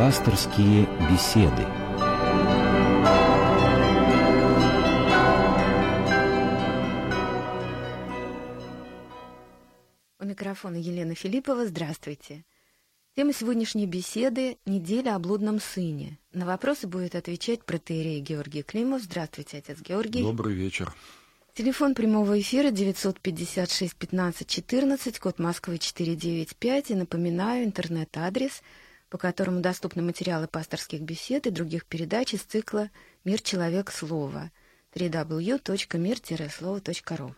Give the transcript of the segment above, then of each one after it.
Пасторские беседы. У микрофона Елена Филиппова. Здравствуйте. Тема сегодняшней беседы – неделя о блудном сыне. На вопросы будет отвечать протеерей Георгий Климов. Здравствуйте, отец Георгий. Добрый вечер. Телефон прямого эфира 956 15 14, код Москвы 495. И напоминаю, интернет-адрес, по которому доступны материалы пасторских бесед и других передач из цикла «Мир. Человек. Слово» www.мир-слово.ру.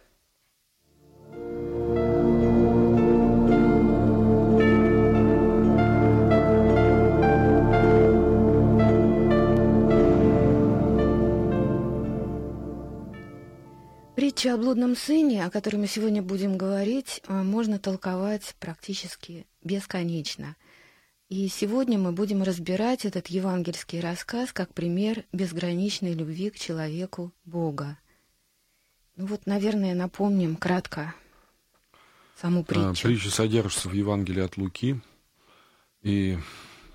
Притча о блудном сыне, о которой мы сегодня будем говорить, э, можно толковать практически бесконечно. И сегодня мы будем разбирать этот евангельский рассказ как пример безграничной любви к человеку Бога. Ну вот, наверное, напомним кратко саму А, притчу. Притча содержится в Евангелии от Луки, и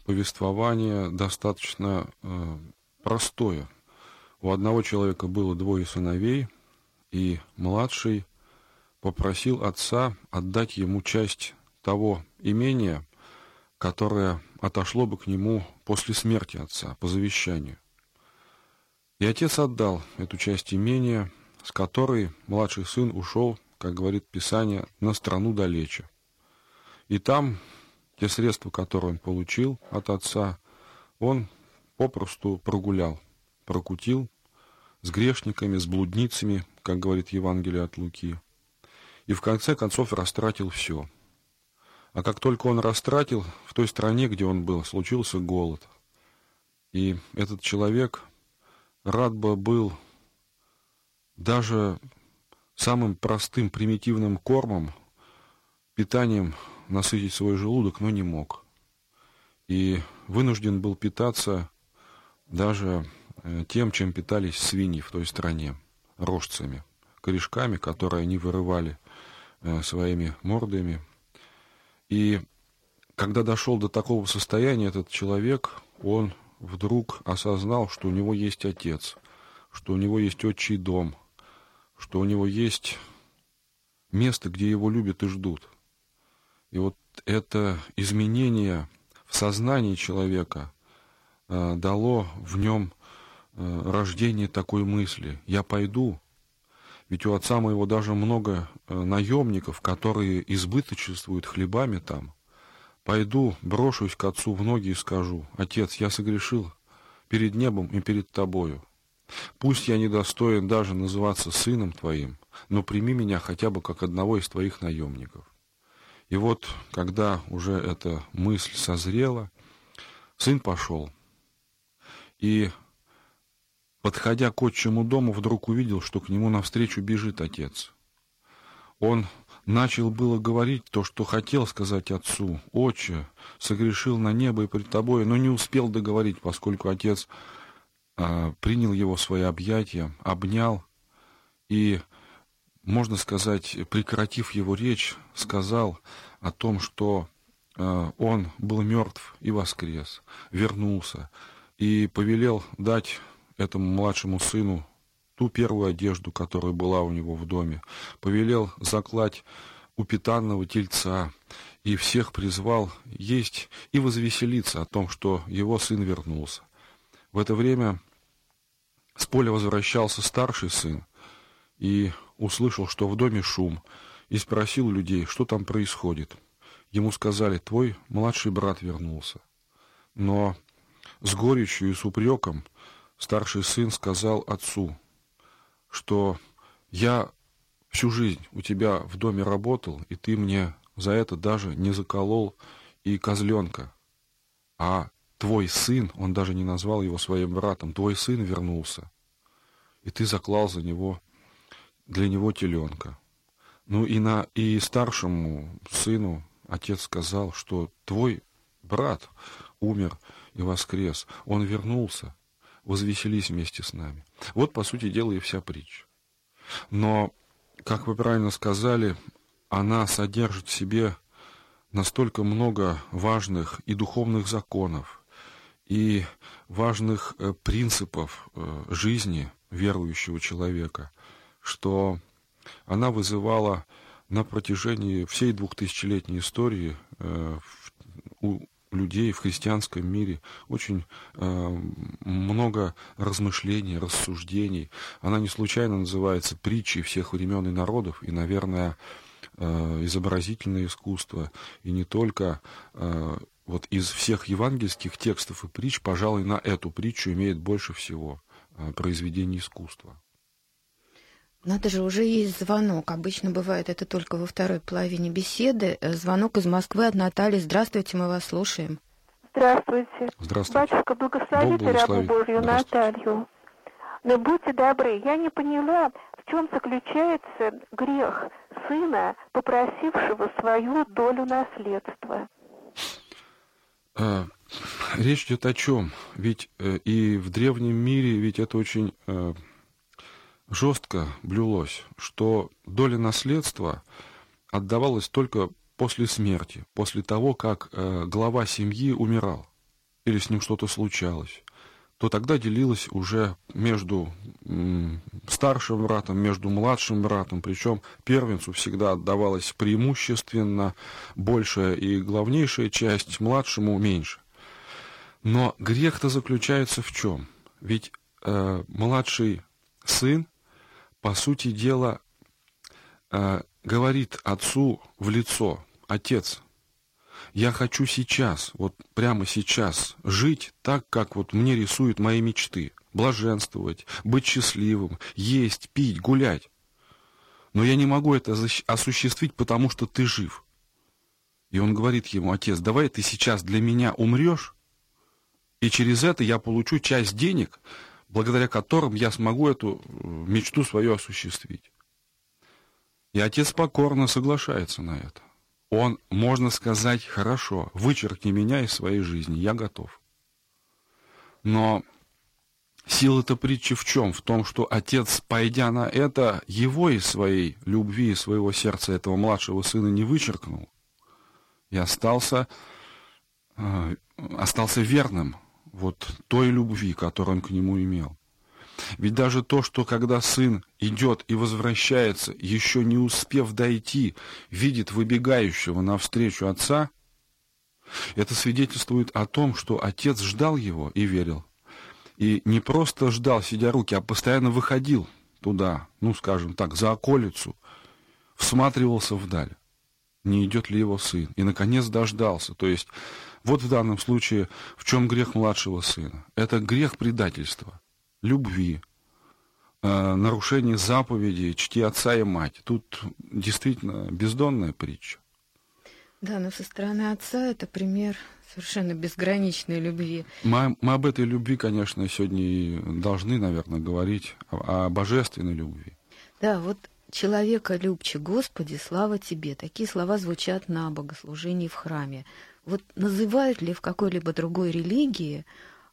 повествование достаточно э, простое. У одного человека было двое сыновей, и младший попросил отца отдать ему часть того имения, которое отошло бы к нему после смерти отца, по завещанию. И отец отдал эту часть имения, с которой младший сын ушел, как говорит Писание, на страну далече. И там те средства, которые он получил от отца, он попросту прогулял, прокутил с грешниками, с блудницами, как говорит Евангелие от Луки. И в конце концов растратил все. А как только он растратил, в той стране, где он был, случился голод. И этот человек рад бы был даже самым простым, примитивным кормом, питанием насытить свой желудок, но не мог. И вынужден был питаться даже э, тем, чем питались свиньи в той стране, рожцами, корешками, которые они вырывали э, своими мордами. И когда дошел до такого состояния этот человек, он вдруг осознал, что у него есть отец, что у него есть отчий дом, что у него есть место, где его любят и ждут. И вот это изменение в сознании человека э, дало в нем э, рождение такой мысли. Я пойду, ведь у отца моего даже много э, наемников, которые избыточествуют хлебами там. Пойду, брошусь к отцу в ноги и скажу, «Отец, я согрешил перед небом и перед тобою. Пусть я недостоин даже называться сыном твоим, но прими меня хотя бы как одного из твоих наемников». И вот, когда уже эта мысль созрела, сын пошел. И, подходя к отчему дому, вдруг увидел, что к нему навстречу бежит отец. Он начал было говорить то, что хотел сказать отцу. «Отче, согрешил на небо и пред тобой», но не успел договорить, поскольку отец а, принял его в свои объятия, обнял и можно сказать, прекратив его речь, сказал о том, что э, он был мертв и воскрес, вернулся, и повелел дать этому младшему сыну ту первую одежду, которая была у него в доме, повелел заклать упитанного тельца, и всех призвал есть и возвеселиться о том, что его сын вернулся. В это время с поля возвращался старший сын, и услышал, что в доме шум, и спросил людей, что там происходит. Ему сказали, твой младший брат вернулся. Но с горечью и с упреком старший сын сказал отцу, что я всю жизнь у тебя в доме работал, и ты мне за это даже не заколол и козленка. А твой сын, он даже не назвал его своим братом, твой сын вернулся, и ты заклал за него для него теленка. Ну и, на, и старшему сыну отец сказал, что твой брат умер и воскрес, он вернулся, возвеселись вместе с нами. Вот, по сути дела, и вся притча. Но, как вы правильно сказали, она содержит в себе настолько много важных и духовных законов, и важных э, принципов э, жизни верующего человека, что она вызывала на протяжении всей двухтысячелетней истории э, у людей в христианском мире очень э, много размышлений, рассуждений. Она не случайно называется притчей всех времен и народов, и, наверное, э, изобразительное искусство, и не только э, вот из всех евангельских текстов и притч, пожалуй, на эту притчу имеет больше всего э, произведений искусства. Надо же, уже есть звонок. Обычно бывает это только во второй половине беседы. Э, звонок из Москвы от Натальи. Здравствуйте, мы вас слушаем. Здравствуйте. Здравствуйте. Батюшка, благословите Бог рабу благословит. Божью Наталью. Но будьте добры, я не поняла, в чем заключается грех сына, попросившего свою долю наследства. Э, Речь идет о чем? Ведь э, и в древнем мире ведь это очень э, жестко блюлось, что доля наследства отдавалась только после смерти, после того, как э, глава семьи умирал или с ним что-то случалось, то тогда делилась уже между м, старшим братом, между младшим братом, причем первенцу всегда отдавалась преимущественно большая и главнейшая часть, младшему меньше. Но грех-то заключается в чем? Ведь э, младший сын, по сути дела, э, говорит отцу в лицо, отец, я хочу сейчас, вот прямо сейчас, жить так, как вот мне рисуют мои мечты, блаженствовать, быть счастливым, есть, пить, гулять. Но я не могу это осуществить, потому что ты жив. И он говорит ему, отец, давай ты сейчас для меня умрешь, и через это я получу часть денег, благодаря которым я смогу эту э, мечту свою осуществить. И отец покорно соглашается на это. Он, можно сказать, хорошо, вычеркни меня из своей жизни, я готов. Но сила-то притчи в чем? В том, что отец, пойдя на это, его из своей любви, из своего сердца этого младшего сына не вычеркнул. И остался, э, остался верным вот той любви, которую он к нему имел. Ведь даже то, что когда сын идет и возвращается, еще не успев дойти, видит выбегающего навстречу отца, это свидетельствует о том, что отец ждал его и верил. И не просто ждал, сидя руки, а постоянно выходил туда, ну, скажем так, за околицу, всматривался вдаль, не идет ли его сын. И, наконец, дождался. То есть, вот в данном случае, в чем грех младшего сына? Это грех предательства любви, э, нарушение заповедей, чти отца и мать. Тут действительно бездонная притча. Да, но со стороны отца это пример совершенно безграничной любви. Мы, мы об этой любви, конечно, сегодня и должны, наверное, говорить, о, о божественной любви. Да, вот человека любче Господи, слава Тебе. Такие слова звучат на богослужении в храме. Вот называют ли в какой-либо другой религии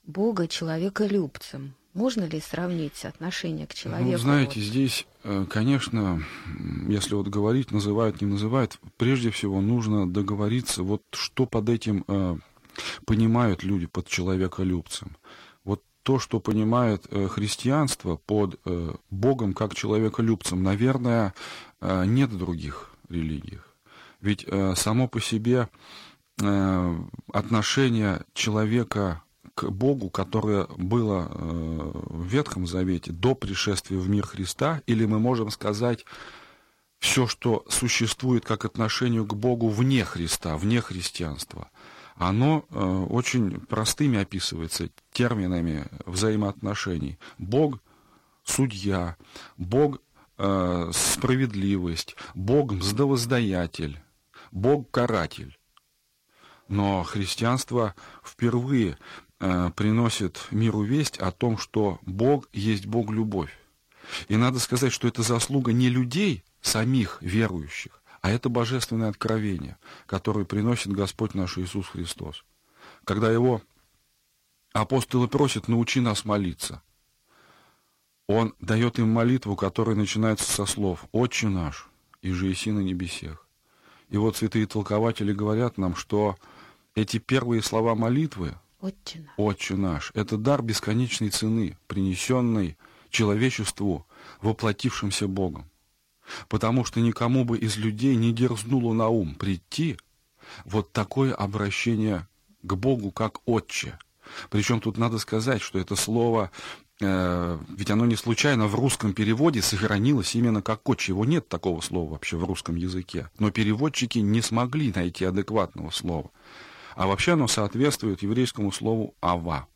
Бога человеколюбцем? Можно ли сравнить отношение к человеку? Ну, знаете, вот? здесь, э, конечно, если вот говорить, называют, не называют, прежде всего нужно договориться, вот что под этим э, понимают люди под человеколюбцем. То, что понимает э, христианство под э, Богом как человеколюбцем, наверное, э, нет в других религиях. Ведь само по себе отношение человека к Богу, которое было в Ветхом Завете до пришествия в мир Христа, или мы можем сказать все, что существует как отношению к Богу вне Христа, вне христианства, оно э, очень простыми описывается терминами взаимоотношений. Бог – судья, Бог э, – справедливость, Бог – мздовоздаятель, Бог – каратель. Но христианство впервые э, приносит миру весть о том, что Бог есть Бог-любовь. И надо сказать, что это заслуга не людей, самих верующих, а это божественное откровение, которое приносит Господь наш Иисус Христос. Когда его апостолы просят, научи нас молиться, он дает им молитву, которая начинается со слов «Отче наш, и же иси на небесех». И вот святые толкователи говорят нам, что эти первые слова молитвы, Отче наш. Отче наш. Это дар бесконечной цены, принесенный человечеству, воплотившимся Богом. Потому что никому бы из людей не дерзнуло на ум прийти вот такое обращение к Богу как Отче. Причем тут надо сказать, что это слово, э, ведь оно не случайно в русском переводе сохранилось именно как «отче». Его нет такого слова вообще в русском языке. Но переводчики не смогли найти адекватного слова. А вообще оно соответствует еврейскому слову «ава».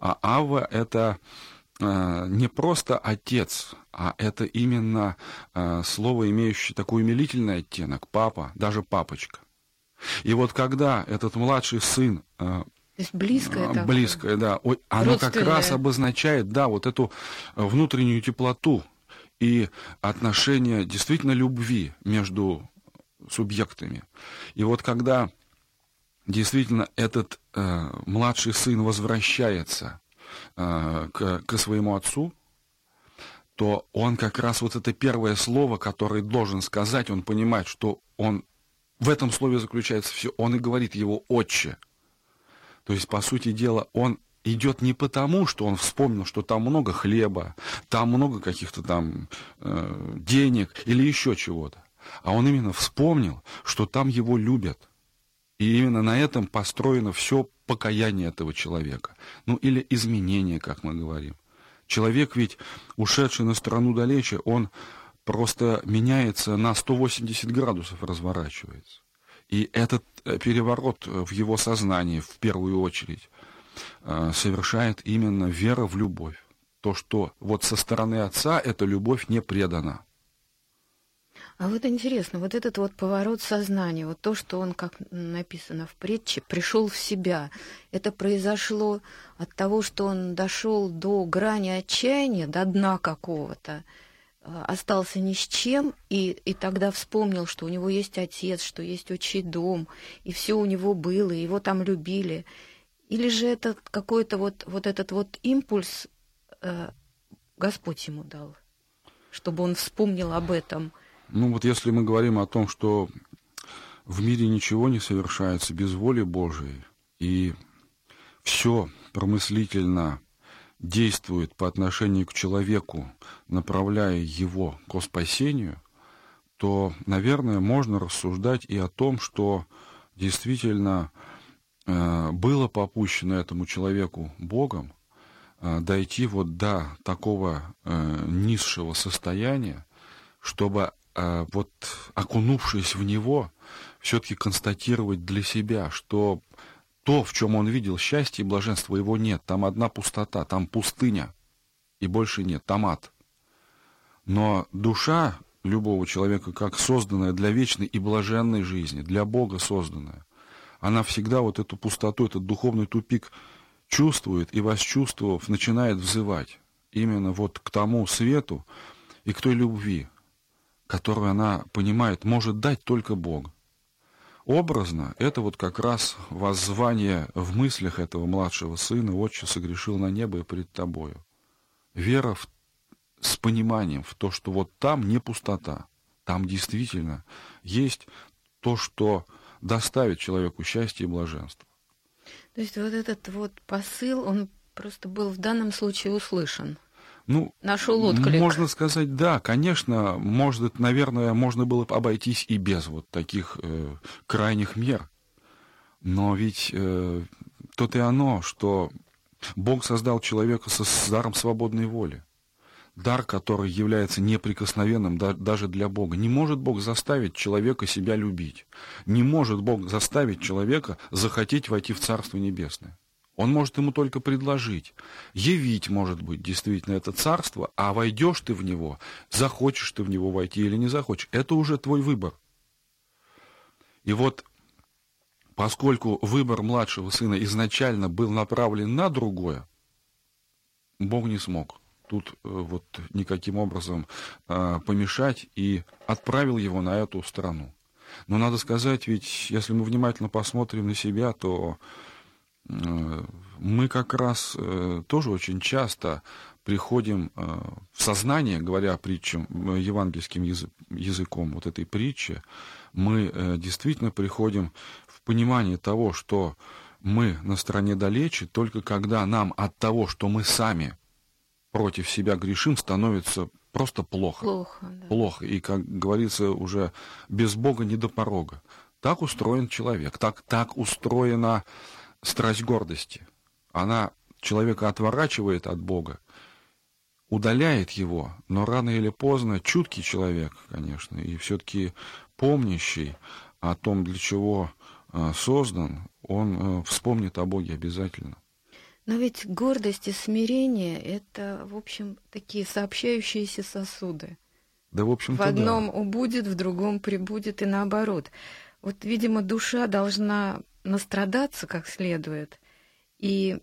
А «ава» — это не просто отец, а это именно э, слово, имеющее такой умилительный оттенок, папа, даже папочка. И вот когда этот младший сын э, то есть близкое такое. Близкое, да. Оно как раз обозначает, да, вот эту внутреннюю теплоту и отношение действительно любви между субъектами. И вот когда действительно этот э, младший сын возвращается э, к, к своему отцу, то он как раз вот это первое слово, которое должен сказать, он понимает, что он в этом слове заключается все. Он и говорит его отче. То есть, по сути дела, он идет не потому, что он вспомнил, что там много хлеба, там много каких-то там э, денег или еще чего-то, а он именно вспомнил, что там его любят. И именно на этом построено все покаяние этого человека. Ну или изменение, как мы говорим. Человек ведь, ушедший на страну далече, он просто меняется на 180 градусов, разворачивается. И этот э, переворот в его сознании, в первую очередь, э, совершает именно вера в любовь. То, что вот со стороны отца эта любовь не предана. А вот интересно, вот этот вот поворот сознания, вот то, что он, как написано в притче, пришел в себя, это произошло от того, что он дошел до грани отчаяния, до дна какого-то, а, остался ни с чем, и, и тогда вспомнил, что у него есть отец, что есть отчий дом, и все у него было, и его там любили. Или же это какой-то вот, вот этот вот импульс э, Господь ему дал, чтобы он вспомнил об этом – ну вот если мы говорим о том, что в мире ничего не совершается без воли Божией, и все промыслительно действует по отношению к человеку, направляя его к спасению, то, наверное, можно рассуждать и о том, что действительно э, было попущено этому человеку Богом э, дойти вот до такого э, низшего состояния, чтобы вот окунувшись в него, все-таки констатировать для себя, что то, в чем он видел счастье и блаженство, его нет. Там одна пустота, там пустыня, и больше нет, там ад. Но душа любого человека, как созданная для вечной и блаженной жизни, для Бога созданная, она всегда вот эту пустоту, этот духовный тупик чувствует и, восчувствовав, начинает взывать именно вот к тому свету и к той любви, которую она понимает, может дать только Бог. Образно, это вот как раз воззвание в мыслях этого младшего сына, отче согрешил на небо и пред тобою. Вера в, с пониманием в то, что вот там не пустота, там действительно есть то, что доставит человеку счастье и блаженство. То есть вот этот вот посыл, он просто был в данном случае услышан. Ну, нашел отклик. Можно сказать, да, конечно, может, наверное, можно было бы обойтись и без вот таких э, крайних мер. Но ведь э, то-то и оно, что Бог создал человека со, с даром свободной воли. Дар, который является неприкосновенным да, даже для Бога. Не может Бог заставить человека себя любить. Не может Бог заставить человека захотеть войти в Царство Небесное. Он может ему только предложить, явить, может быть, действительно это царство, а войдешь ты в него, захочешь ты в него войти или не захочешь, это уже твой выбор. И вот, поскольку выбор младшего сына изначально был направлен на другое, Бог не смог тут э, вот никаким образом э, помешать и отправил его на эту страну. Но надо сказать, ведь если мы внимательно посмотрим на себя, то мы как раз э, тоже очень часто приходим э, в сознание, говоря притчам, евангельским языком вот этой притчи, мы действительно приходим в понимание того, что мы на стороне далече только когда нам от того, что мы сами против себя грешим, становится просто плохо. Плохо, да. Плохо. И, как говорится, уже без Бога не до порога. Так устроен человек, так, так устроена страсть гордости. Она человека отворачивает от Бога, удаляет его, но рано или поздно чуткий человек, конечно, и все-таки помнящий о том, для чего э, создан, он э, вспомнит о Боге обязательно. Но ведь гордость и смирение — это, в общем, такие сообщающиеся сосуды. Да, в общем В одном да. убудет, в другом прибудет и наоборот. Вот, видимо, душа должна настрадаться как следует и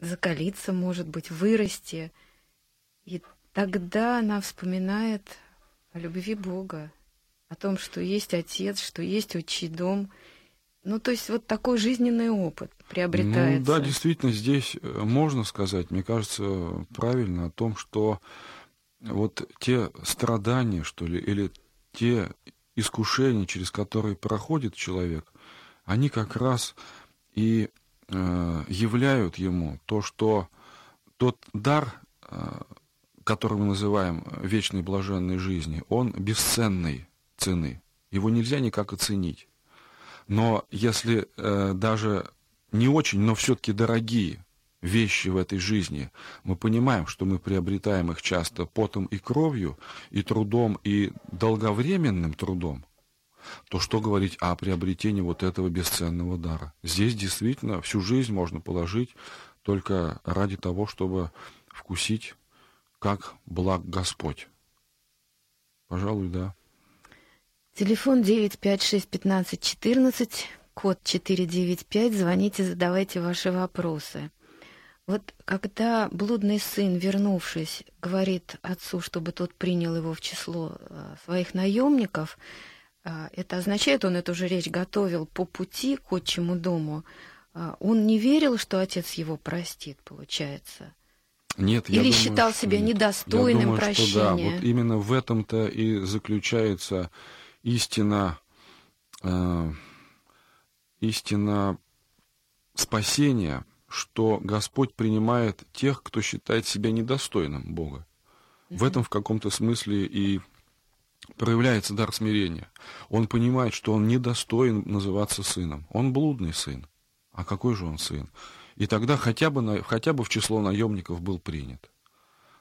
закалиться, может быть, вырасти. И тогда она вспоминает о любви Бога, о том, что есть Отец, что есть отчий дом — ну, то есть вот такой жизненный опыт приобретается. Ну, да, действительно, здесь э, можно сказать, мне кажется, правильно о том, что вот те страдания, что ли, или те искушения, через которые проходит человек, они как раз и э, являют ему то, что тот дар, э, который мы называем вечной блаженной жизни, он бесценной цены. Его нельзя никак оценить. Но если э, даже не очень, но все-таки дорогие вещи в этой жизни, мы понимаем, что мы приобретаем их часто потом и кровью, и трудом, и долговременным трудом, то что говорить о приобретении вот этого бесценного дара? Здесь действительно всю жизнь можно положить только ради того, чтобы вкусить, как благ Господь. Пожалуй, да. Телефон 956-1514, код 495. Звоните, задавайте ваши вопросы. Вот когда блудный сын, вернувшись, говорит отцу, чтобы тот принял его в число э, своих наемников, это означает, он эту же речь готовил по пути к отчему дому, э, он не верил, что отец его простит, получается. Нет, Или я думаю, считал себя нет. недостойным я думаю, прощения. Что да, вот именно в этом-то и заключается истина, э, истина спасения, что Господь принимает тех, кто считает себя недостойным Бога. В этом в каком-то смысле и проявляется дар смирения. Он понимает, что он недостоин называться сыном. Он блудный сын. А какой же он сын? И тогда хотя бы, хотя бы в число наемников был принят.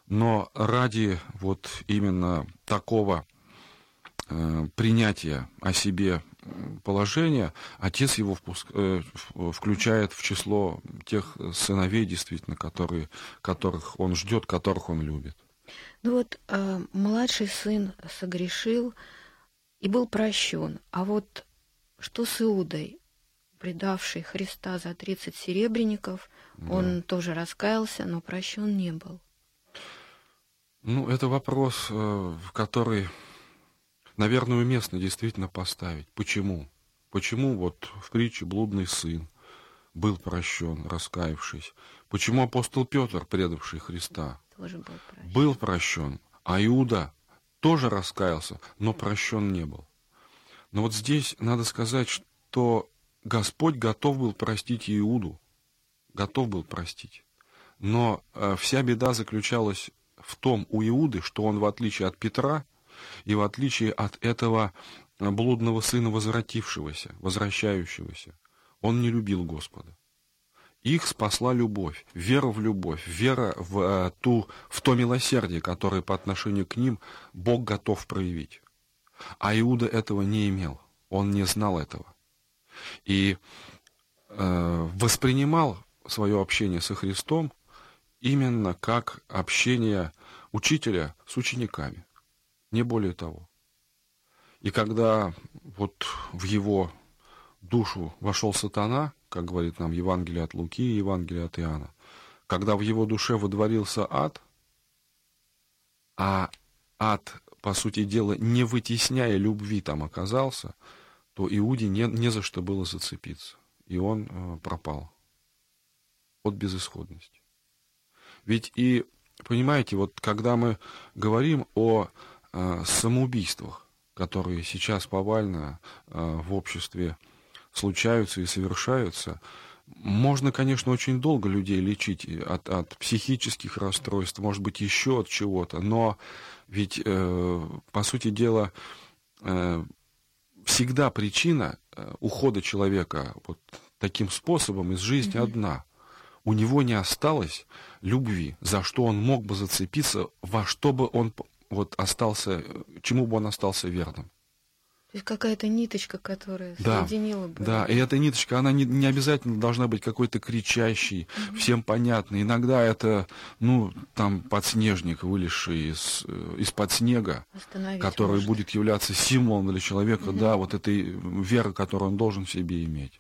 Но ради вот именно такого Э, принятия о себе положения, отец его впуск, э, включает в число тех сыновей, действительно, которые, которых он ждет, которых он любит. Ну вот э, младший сын согрешил и был прощен. А вот что с Иудой, предавший Христа за 30 серебряников, да. он тоже раскаялся, но прощен не был. Ну, это вопрос, э, который наверное, уместно действительно поставить. Почему? Почему вот в притче блудный сын был прощен, раскаявшись? Почему апостол Петр, предавший Христа, тоже был прощен. был прощен, а Иуда тоже раскаялся, но прощен не был? Но вот здесь надо сказать, что Господь готов был простить Иуду, готов был простить. Но э, вся беда заключалась в том у Иуды, что он, в отличие от Петра, и в отличие от этого блудного сына возвратившегося, возвращающегося, он не любил Господа. Их спасла любовь, вера в любовь, вера в, э, ту, в то милосердие, которое по отношению к ним Бог готов проявить. А Иуда этого не имел, он не знал этого. И э, воспринимал свое общение со Христом именно как общение учителя с учениками не более того. И когда вот в его душу вошел сатана, как говорит нам Евангелие от Луки и Евангелие от Иоанна, когда в его душе водворился ад, а ад, по сути дела, не вытесняя любви там оказался, то Иуде не, не за что было зацепиться. И он э, пропал от безысходности. Ведь и, понимаете, вот когда мы говорим о самоубийствах, которые сейчас повально в обществе случаются и совершаются, Можно, конечно, очень долго людей лечить от, от психических расстройств, может быть, еще от чего-то, но ведь, э, по сути дела, э, всегда причина э, ухода человека вот таким способом из жизни mm-hmm. одна. У него не осталось любви, за что он мог бы зацепиться, во что бы он вот остался, чему бы он остался верным. То есть какая-то ниточка, которая да, соединила бы. Да, и эта ниточка, она не, не обязательно должна быть какой-то кричащей, mm-hmm. всем понятной. Иногда это, ну, там, подснежник, вылезший из, э, из-под снега, который может. будет являться символом для человека, mm-hmm. да, вот этой веры, которую он должен в себе иметь.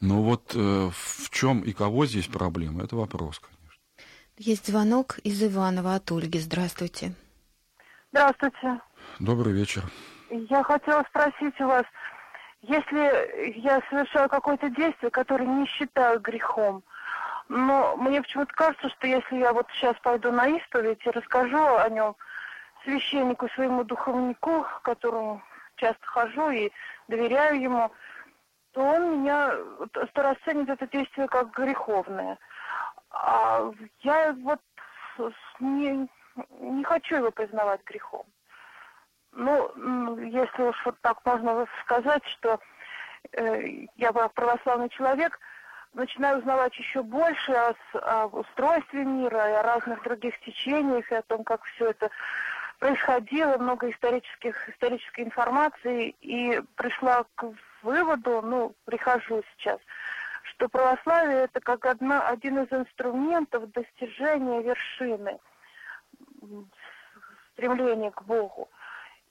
Но вот э, в чем и кого здесь проблема, это вопрос, конечно. Есть звонок из Иванова от Ольги. Здравствуйте. Здравствуйте. Добрый вечер. Я хотела спросить у вас, если я совершаю какое-то действие, которое не считаю грехом, но мне почему-то кажется, что если я вот сейчас пойду на исповедь и расскажу о нем священнику, своему духовнику, к которому часто хожу и доверяю ему, то он меня расценит это действие как греховное. А я вот не, не хочу его признавать грехом. Ну, если уж вот так можно сказать, что э, я православный человек, начинаю узнавать еще больше о, о устройстве мира и о разных других течениях, и о том, как все это происходило, много исторических, исторической информации, и пришла к выводу, ну, прихожу сейчас, что православие это как одна, один из инструментов достижения вершины, стремления к Богу.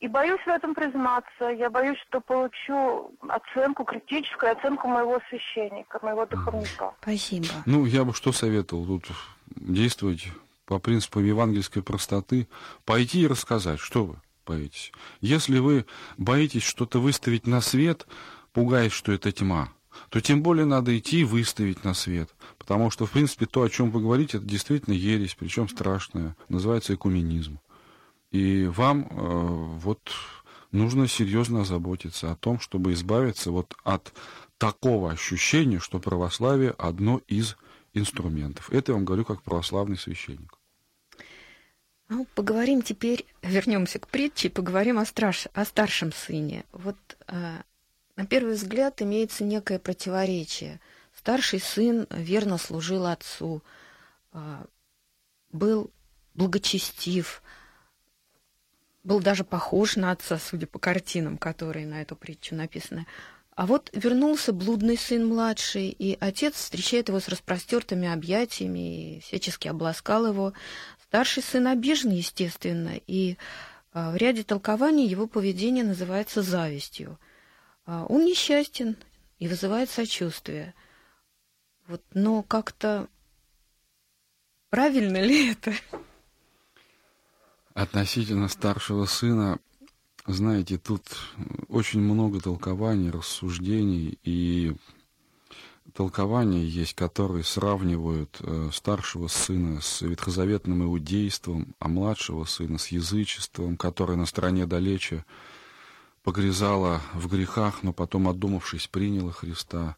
И боюсь в этом признаться. Я боюсь, что получу оценку, критическую оценку моего священника, моего духовника. Спасибо. Ну, я бы что советовал тут действовать по принципу евангельской простоты, пойти и рассказать, что вы боитесь. Если вы боитесь что-то выставить на свет, пугаясь, что это тьма, то тем более надо идти и выставить на свет. Потому что, в принципе, то, о чем вы говорите, это действительно ересь, причем страшная, называется экуменизм. И вам э, вот нужно серьезно озаботиться о том, чтобы избавиться вот от такого ощущения, что православие одно из инструментов. Это я вам говорю как православный священник. Ну, поговорим теперь, вернемся к притче, поговорим о, страш, о старшем сыне. Вот э, на первый взгляд имеется некое противоречие. Старший сын верно служил отцу, э, был благочестив, был даже похож на отца, судя по картинам, которые на эту притчу написаны. А вот вернулся блудный сын младший, и отец встречает его с распростертыми объятиями и всячески обласкал его. Старший сын обижен, естественно, и а, в ряде толкований его поведение называется завистью. А, он несчастен и вызывает сочувствие. Вот, но как-то правильно ли это? Относительно старшего сына, знаете, тут очень много толкований, рассуждений, и толкования есть, которые сравнивают э, старшего сына с ветхозаветным иудейством, а младшего сына с язычеством, которое на стороне далече погрязало в грехах, но потом, отдумавшись, приняло Христа.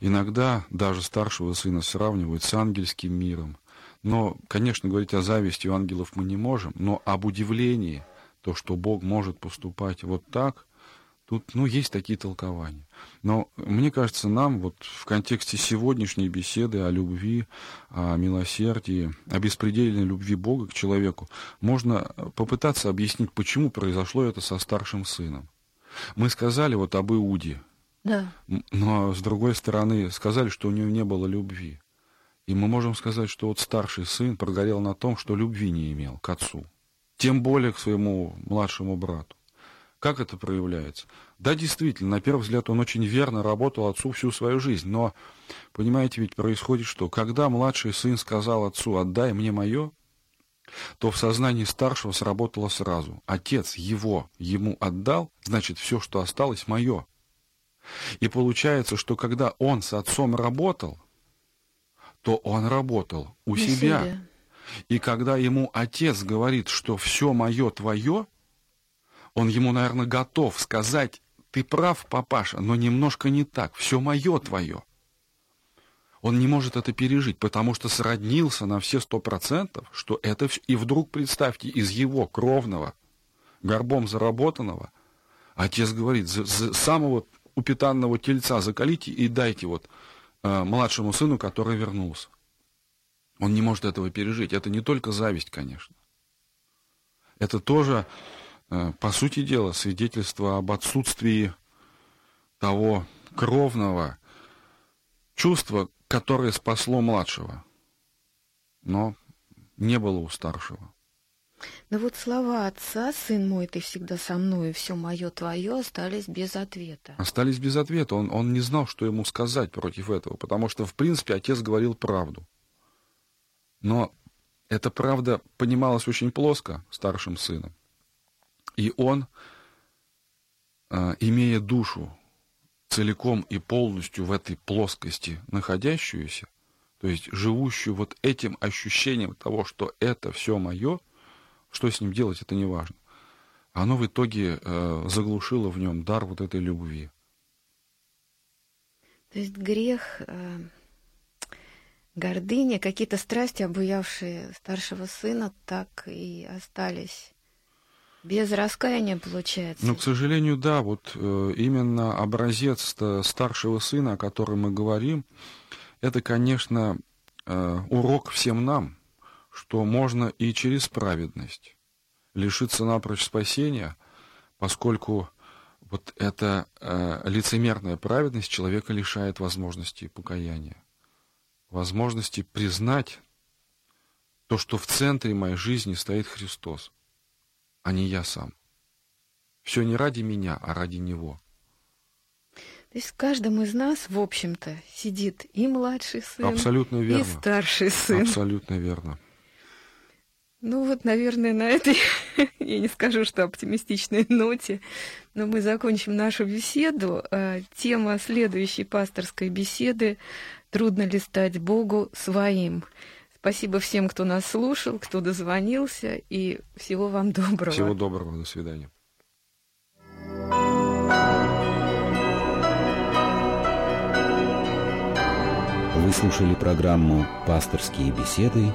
Иногда даже старшего сына сравнивают с ангельским миром, но, конечно, говорить о зависти у ангелов мы не можем, но об удивлении, то, что Бог может поступать вот так, тут, ну, есть такие толкования. Но мне кажется, нам вот в контексте сегодняшней беседы о любви, о милосердии, о беспредельной любви Бога к человеку, можно попытаться объяснить, почему произошло это со старшим сыном. Мы сказали вот об Иуде, да. но с другой стороны сказали, что у него не было любви. И мы можем сказать, что вот старший сын прогорел на том, что любви не имел к отцу, тем более к своему младшему брату. Как это проявляется? Да, действительно, на первый взгляд он очень верно работал отцу всю свою жизнь, но, понимаете, ведь происходит что? Когда младший сын сказал отцу «отдай мне мое», то в сознании старшего сработало сразу. Отец его ему отдал, значит, все, что осталось, мое. И получается, что когда он с отцом работал, то он работал у себя. себя. И когда ему отец говорит, что все мое твое, он ему, наверное, готов сказать ты прав, папаша, но немножко не так, все мое твое. Он не может это пережить, потому что сроднился на все сто процентов, что это все... И вдруг, представьте, из его кровного, горбом заработанного, отец говорит, за, за самого упитанного тельца закалите и дайте вот младшему сыну, который вернулся. Он не может этого пережить. Это не только зависть, конечно. Это тоже, э, по сути дела, свидетельство об отсутствии того кровного чувства, которое спасло младшего, но не было у старшего. Но вот слова отца, сын мой, ты всегда со мной, все мое твое, остались без ответа. Остались без ответа. Он, он не знал, что ему сказать против этого, потому что, в принципе, отец говорил правду. Но эта правда понималась очень плоско старшим сыном. И он, а, имея душу целиком и полностью в этой плоскости находящуюся, то есть живущую вот этим ощущением того, что это все мое, что с ним делать, это не важно. Оно в итоге э, заглушило в нем дар вот этой любви. То есть грех э, гордыня, какие-то страсти, обуявшие старшего сына, так и остались. Без раскаяния получается. Ну, к сожалению, да, вот э, именно образец старшего сына, о котором мы говорим, это, конечно, э, урок всем нам, что можно и через праведность лишиться напрочь спасения, поскольку вот эта э, лицемерная праведность человека лишает возможности покаяния возможности признать то, что в центре моей жизни стоит Христос, а не я сам. Все не ради меня, а ради Него. То есть в каждом из нас, в общем-то, сидит и младший сын, Абсолютно верно. и старший сын. Абсолютно верно. Ну вот, наверное, на этой, я не скажу, что оптимистичной ноте, но мы закончим нашу беседу. А, тема следующей пасторской беседы «Трудно ли стать Богу своим?» Спасибо всем, кто нас слушал, кто дозвонился, и всего вам доброго. Всего доброго, до свидания. Вы слушали программу «Пасторские беседы»